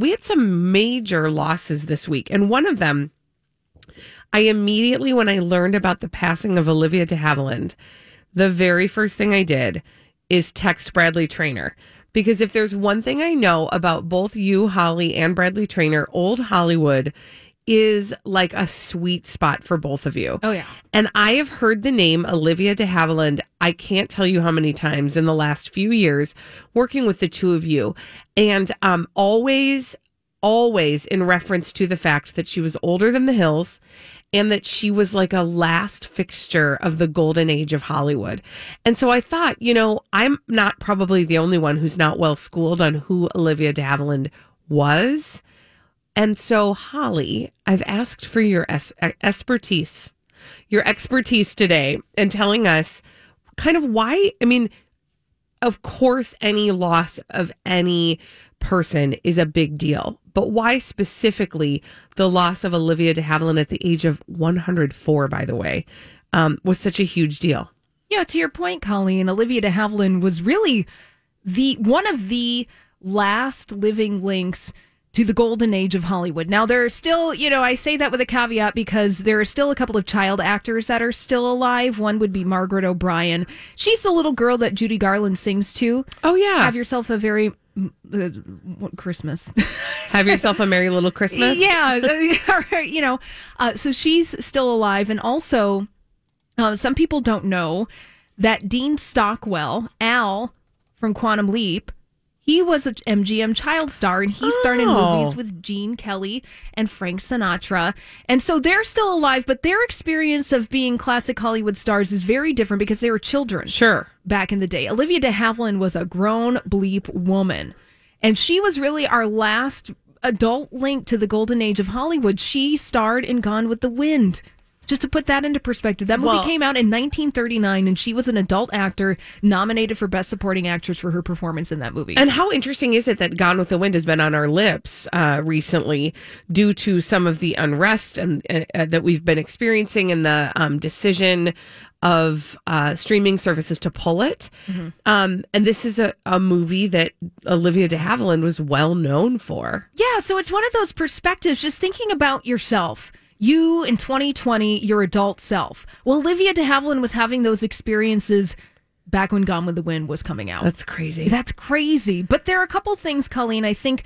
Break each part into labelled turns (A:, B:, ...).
A: We had some major losses this week, and one of them, I immediately, when I learned about the passing of Olivia de Havilland, the very first thing I did is text Bradley Trainer. Because if there's one thing I know about both you, Holly, and Bradley Trainer, old Hollywood is like a sweet spot for both of you.
B: Oh, yeah.
A: And I have heard the name Olivia de Havilland, I can't tell you how many times in the last few years working with the two of you. And um, always, always in reference to the fact that she was older than the Hills and that she was like a last fixture of the golden age of Hollywood. And so I thought, you know, I'm not probably the only one who's not well schooled on who Olivia de Havilland was. And so, Holly, I've asked for your es- expertise, your expertise today, and telling us kind of why. I mean, of course, any loss of any person is a big deal, but why specifically the loss of Olivia de Havilland at the age of 104, by the way, um, was such a huge deal?
B: Yeah, to your point, Colleen, Olivia de Havilland was really the one of the last living links to the golden age of Hollywood. Now there are still, you know, I say that with a caveat because there are still a couple of child actors that are still alive. One would be Margaret O'Brien. She's the little girl that Judy Garland sings to.
A: Oh yeah,
B: Have yourself a very uh, Christmas.
A: have yourself a merry little Christmas.
B: Yeah, you know, uh, so she's still alive, and also uh, some people don't know that Dean Stockwell, Al from Quantum Leap, he was a MGM child star, and he starred in
A: Oh.
B: movies with Gene Kelly and Frank Sinatra, and so they're still alive. But their experience of being classic Hollywood stars is very different because they were children
A: Sure.
B: back in the day. Olivia de Havilland was a grown bleep woman, and she was really our last adult link to the golden age of Hollywood. She starred in Gone with the Wind. Just to put that into perspective, that movie
A: Well-
B: came out in 1939, and she was an adult actor nominated for Best Supporting Actress for her performance in that movie.
A: And how interesting is it that Gone with the Wind has been on our lips uh, recently due to some of the unrest and uh, uh, that we've been experiencing and the um, decision of uh, streaming services to pull it. Um, and this is a, a movie that Olivia de Havilland was well known for.
B: Yeah, so it's one of those perspectives, just thinking about yourself. You in 2020, your adult self. Well, Olivia de Havilland was having those experiences back when Gone with the Wind was coming out.
A: That's crazy.
B: That's crazy. But there are a couple things, Colleen, I think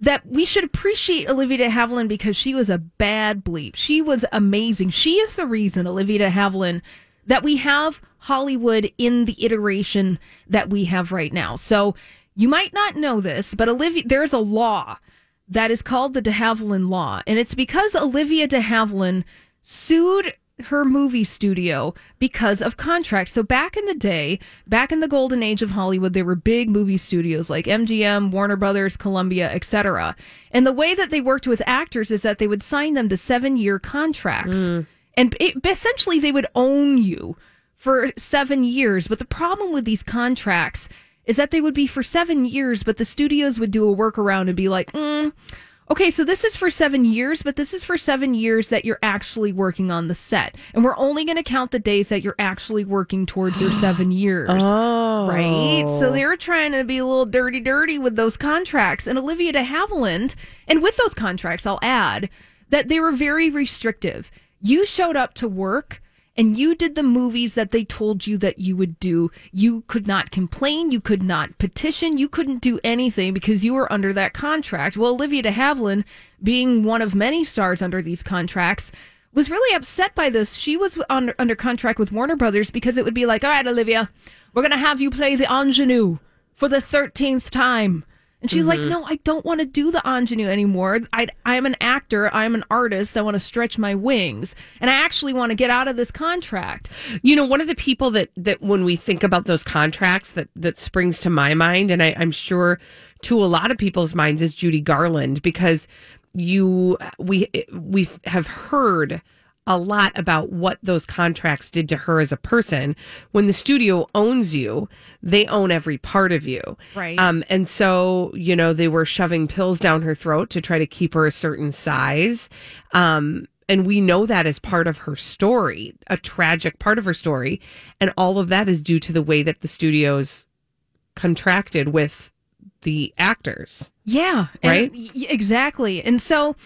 B: that we should appreciate Olivia de Havilland because she was a bad bleep. She was amazing. She is the reason, Olivia de Havilland, that we have Hollywood in the iteration that we have right now. So you might not know this, but Olivia, there's a law that is called the de Havilland Law. And it's because Olivia de Havilland sued her movie studio because of contracts. So back in the day, back in the golden age of Hollywood, there were big movie studios like MGM, Warner Brothers, Columbia, etc. And the way that they worked with actors is that they would sign them to 7-year contracts. Mm. And it, essentially they would own you for 7 years, but the problem with these contracts is that they would be for 7 years, but the studios would do a workaround and be like, mm, Okay, so this is for seven years, but this is for seven years that you're actually working on the set. And we're only going to count the days that you're actually working towards your seven years.
A: Oh.
B: Right? So they were trying to be a little dirty, dirty with those contracts. And Olivia de Havilland, and with those contracts, I'll add that they were very restrictive. You showed up to work and you did the movies that they told you that you would do. You could not complain. You could not petition. You couldn't do anything because you were under that contract. Well, Olivia de Havilland, being one of many stars under these contracts, was really upset by this. She was under, under contract with Warner Brothers because it would be like, all right, Olivia, we're going to have you play the ingenue for the 13th time. And she's mm-hmm. like, no, I don't want to do the ingenue anymore. I, I'm an actor. I'm an artist. I want to stretch my wings. And I actually want to get out of this contract.
A: You know, one of the people that, that when we think about those contracts that, that springs to my mind, and I, I'm sure to a lot of people's minds, is Judy Garland, because you, we, we have heard a lot about what those contracts did to her as a person. When the studio owns you, they own every part of you.
B: Right.
A: Um, and so, you know, they were shoving pills down her throat to try to keep her a certain size. Um, and we know that as part of her story, a tragic part of her story. And all of that is due to the way that the studios contracted with the actors.
B: Yeah.
A: Right?
B: Exactly. And so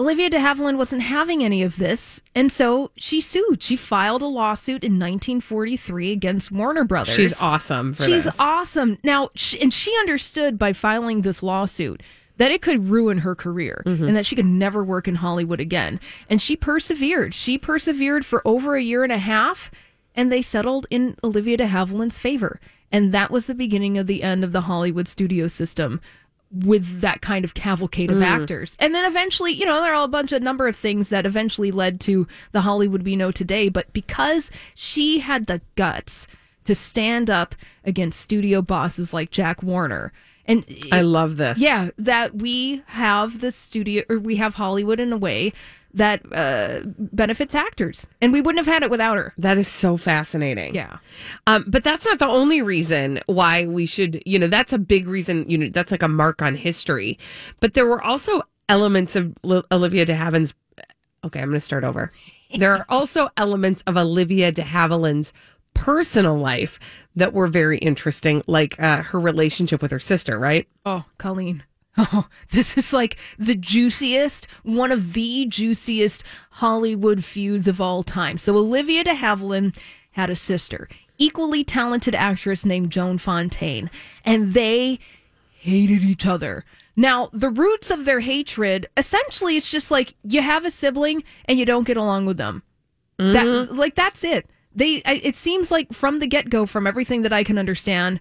B: Olivia de Havilland wasn't having any of this, and so she sued. She filed a lawsuit in 1943 against Warner Brothers.
A: She's awesome.
B: She's
A: this.
B: awesome. Now, she, and she understood by filing this lawsuit that it could ruin her career mm-hmm. and that she could never work in Hollywood again. And she persevered. She persevered for over a year and a half, and they settled in Olivia de Havilland's favor. And that was the beginning of the end of the Hollywood studio system with that kind of cavalcade of mm. actors. And then eventually, you know, there are a bunch of number of things that eventually led to the Hollywood we know today. But because she had the guts to stand up against studio bosses like Jack Warner. And
A: I love this.
B: Yeah, that we have the studio or we have Hollywood in a way that uh, benefits actors, and we wouldn't have had it without her.
A: That is so fascinating.
B: Yeah,
A: um, but that's not the only reason why we should. You know, that's a big reason. You know, that's like a mark on history. But there were also elements of Olivia De Havilland's. Okay, I'm going to start over. There are also elements of Olivia De Havilland's personal life that were very interesting, like uh, her relationship with her sister. Right?
B: Oh, Colleen. Oh, this is like the juiciest, one of the juiciest Hollywood feuds of all time. So Olivia de Havilland had a sister, equally talented actress named Joan Fontaine, and they hated each other. Now, the roots of their hatred, essentially, it's just like you have a sibling and you don't get along with them. Mm-hmm. That, like, that's it. They, it seems like from the get go, from everything that I can understand,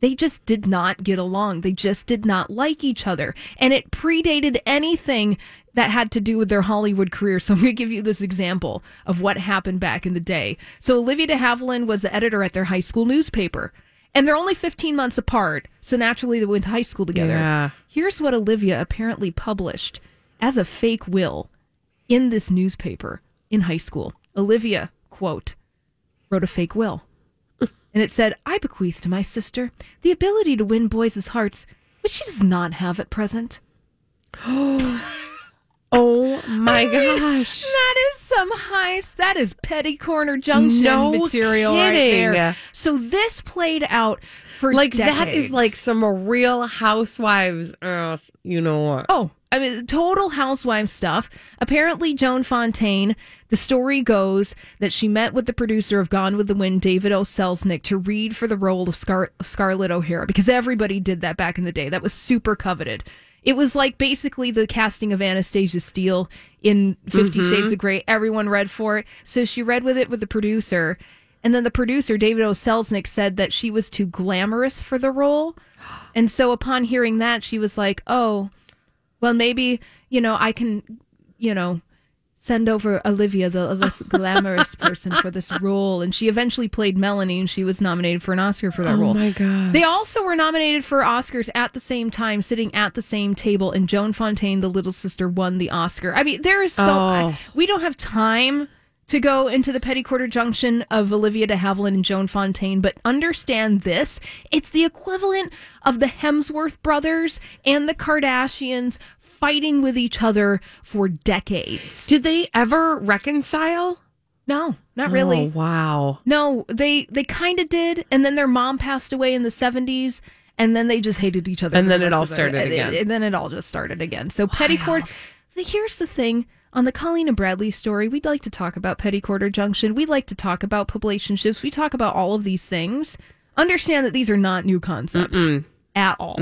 B: they just did not get along. They just did not like each other. And it predated anything that had to do with their Hollywood career. So I'm going to give you this example of what happened back in the day. So Olivia de Havilland was the editor at their high school newspaper. And they're only 15 months apart. So naturally they went to high school together.
A: Yeah.
B: Here's what Olivia apparently published as a fake will in this newspaper in high school. Olivia, quote, wrote a fake will and it said, I bequeath to my sister the ability to win boys' hearts, which she does not have at present.
A: oh my gosh.
B: That is some heist. That is Petty Corner Junction no material kidding. right there. So this played out for
A: like
B: decades.
A: that is like some real housewives. Uh, you know what?
B: Oh, I mean, total housewife stuff. Apparently, Joan Fontaine, the story goes that she met with the producer of Gone with the Wind, David O. Selznick, to read for the role of Scar- Scarlett O'Hara because everybody did that back in the day. That was super coveted. It was like basically the casting of Anastasia Steele in 50 mm-hmm. Shades of Grey. Everyone read for it. So she read with it with the producer. And then the producer, David O. Selznick, said that she was too glamorous for the role. And so upon hearing that, she was like, oh, well, maybe, you know, I can, you know, send over Olivia, the less glamorous person, for this role. And she eventually played Melanie, and she was nominated for an Oscar for that
A: oh
B: role.
A: Oh my god!
B: They also were nominated for Oscars at the same time, sitting at the same table. And Joan Fontaine, the little sister, won the Oscar. I mean, there is so oh. we don't have time to go into the petty quarter junction of Olivia de Havilland and Joan Fontaine, but understand this. It's the equivalent of the Hemsworth brothers and the Kardashians fighting with each other for decades.
A: Did they ever reconcile?
B: No, not really.
A: Oh, wow.
B: No, they they kind of did, and then their mom passed away in the seventies, and then they just hated each other.
A: And then it all started again.
B: And then it all just started again. So Petty Court here's the thing. On the Colleen and Bradley story, we'd like to talk about Petty Quarter Junction. We'd like to talk about relationships. We talk about all of these things. Understand that these are not new concepts at all.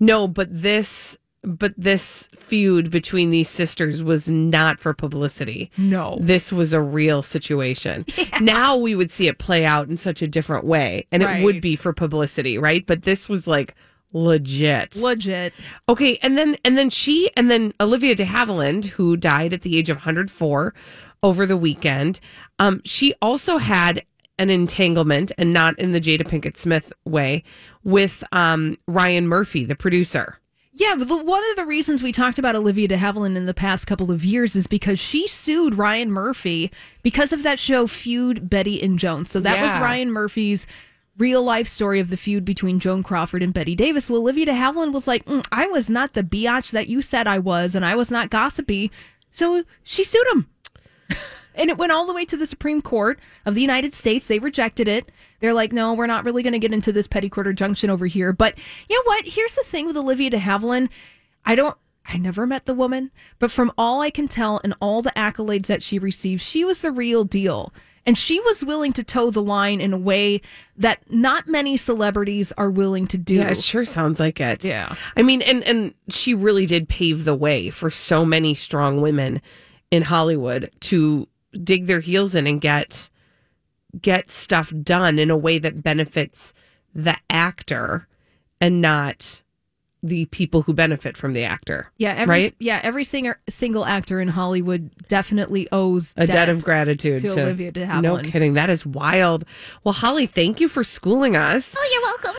A: No, but this but this feud between these sisters was not for publicity.
B: No.
A: This was a real situation. Now we would see it play out in such a different way and it would be for publicity, right? But this was like legit.
B: Legit.
A: Okay, and then and then she and then Olivia de Havilland, who died at the age of 104 over the weekend, um, she also had an entanglement, and not in the Jada Pinkett Smith way, with um, Ryan Murphy, the producer.
B: Yeah, but the, one of the reasons we talked about Olivia de Havilland in the past couple of years is because she sued Ryan Murphy because of that show Feud Bette and Jones. So that was Ryan Murphy's real life story of the feud between Joan Crawford and Bette Davis. Olivia de Havilland was like, "Mm, I was not the biatch that you said I was, and I was not gossipy. So she sued him. And it went all the way to the Supreme Court of the United States. They rejected it. They're like, no, we're not really going to get into this petty quarter junction over here. But you know what? Here's the thing with Olivia de Havilland. I don't, I never met the woman, but from all I can tell and all the accolades that she received, she was the real deal. And she was willing to toe the line in a way that not many celebrities are willing to do.
A: Yeah, it sure sounds like it.
B: Yeah.
A: I mean, and and she really did pave the way for so many strong women in Hollywood to dig their heels in and get get stuff done in a way that benefits the actor and not the people who benefit from the actor.
B: Yeah, every
A: right?
B: yeah, every singer single actor in Hollywood definitely owes
A: A debt of gratitude
B: to Olivia de
A: No
B: Havilland.
A: kidding. That is wild. Well, Holly, thank you for schooling us.
C: Oh, you're welcome.